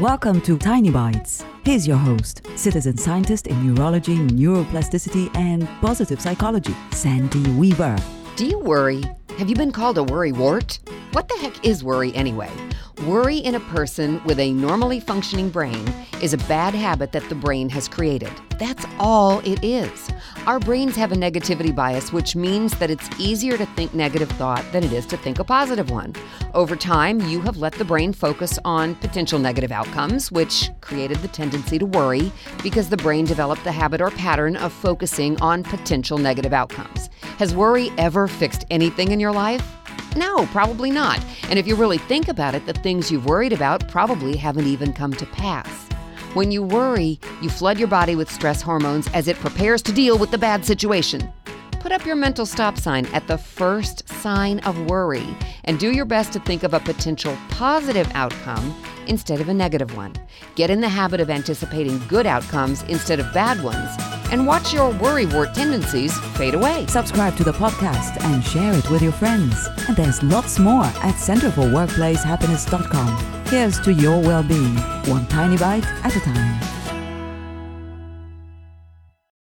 Welcome to Tiny Bites. Here's your host, citizen scientist in neurology, neuroplasticity, and positive psychology, Sandy Weaver. Do you worry? Have you been called a worry wart? What the heck is worry anyway? Worry in a person with a normally functioning brain is a bad habit that the brain has created. That's all it is. Our brains have a negativity bias, which means that it's easier to think negative thought than it is to think a positive one. Over time, you have let the brain focus on potential negative outcomes, which created the tendency to worry because the brain developed the habit or pattern of focusing on potential negative outcomes. Has worry ever fixed anything in your life? No, probably not. And if you really think about it, the things you've worried about probably haven't even come to pass. When you worry, you flood your body with stress hormones as it prepares to deal with the bad situation. Put up your mental stop sign at the first sign of worry and do your best to think of a potential positive outcome instead of a negative one. Get in the habit of anticipating good outcomes instead of bad ones and watch your worrywart tendencies fade away. Subscribe to the podcast and share it with your friends. And there's lots more at centerforworkplacehappiness.com. Here's to your well being, one tiny bite at a time.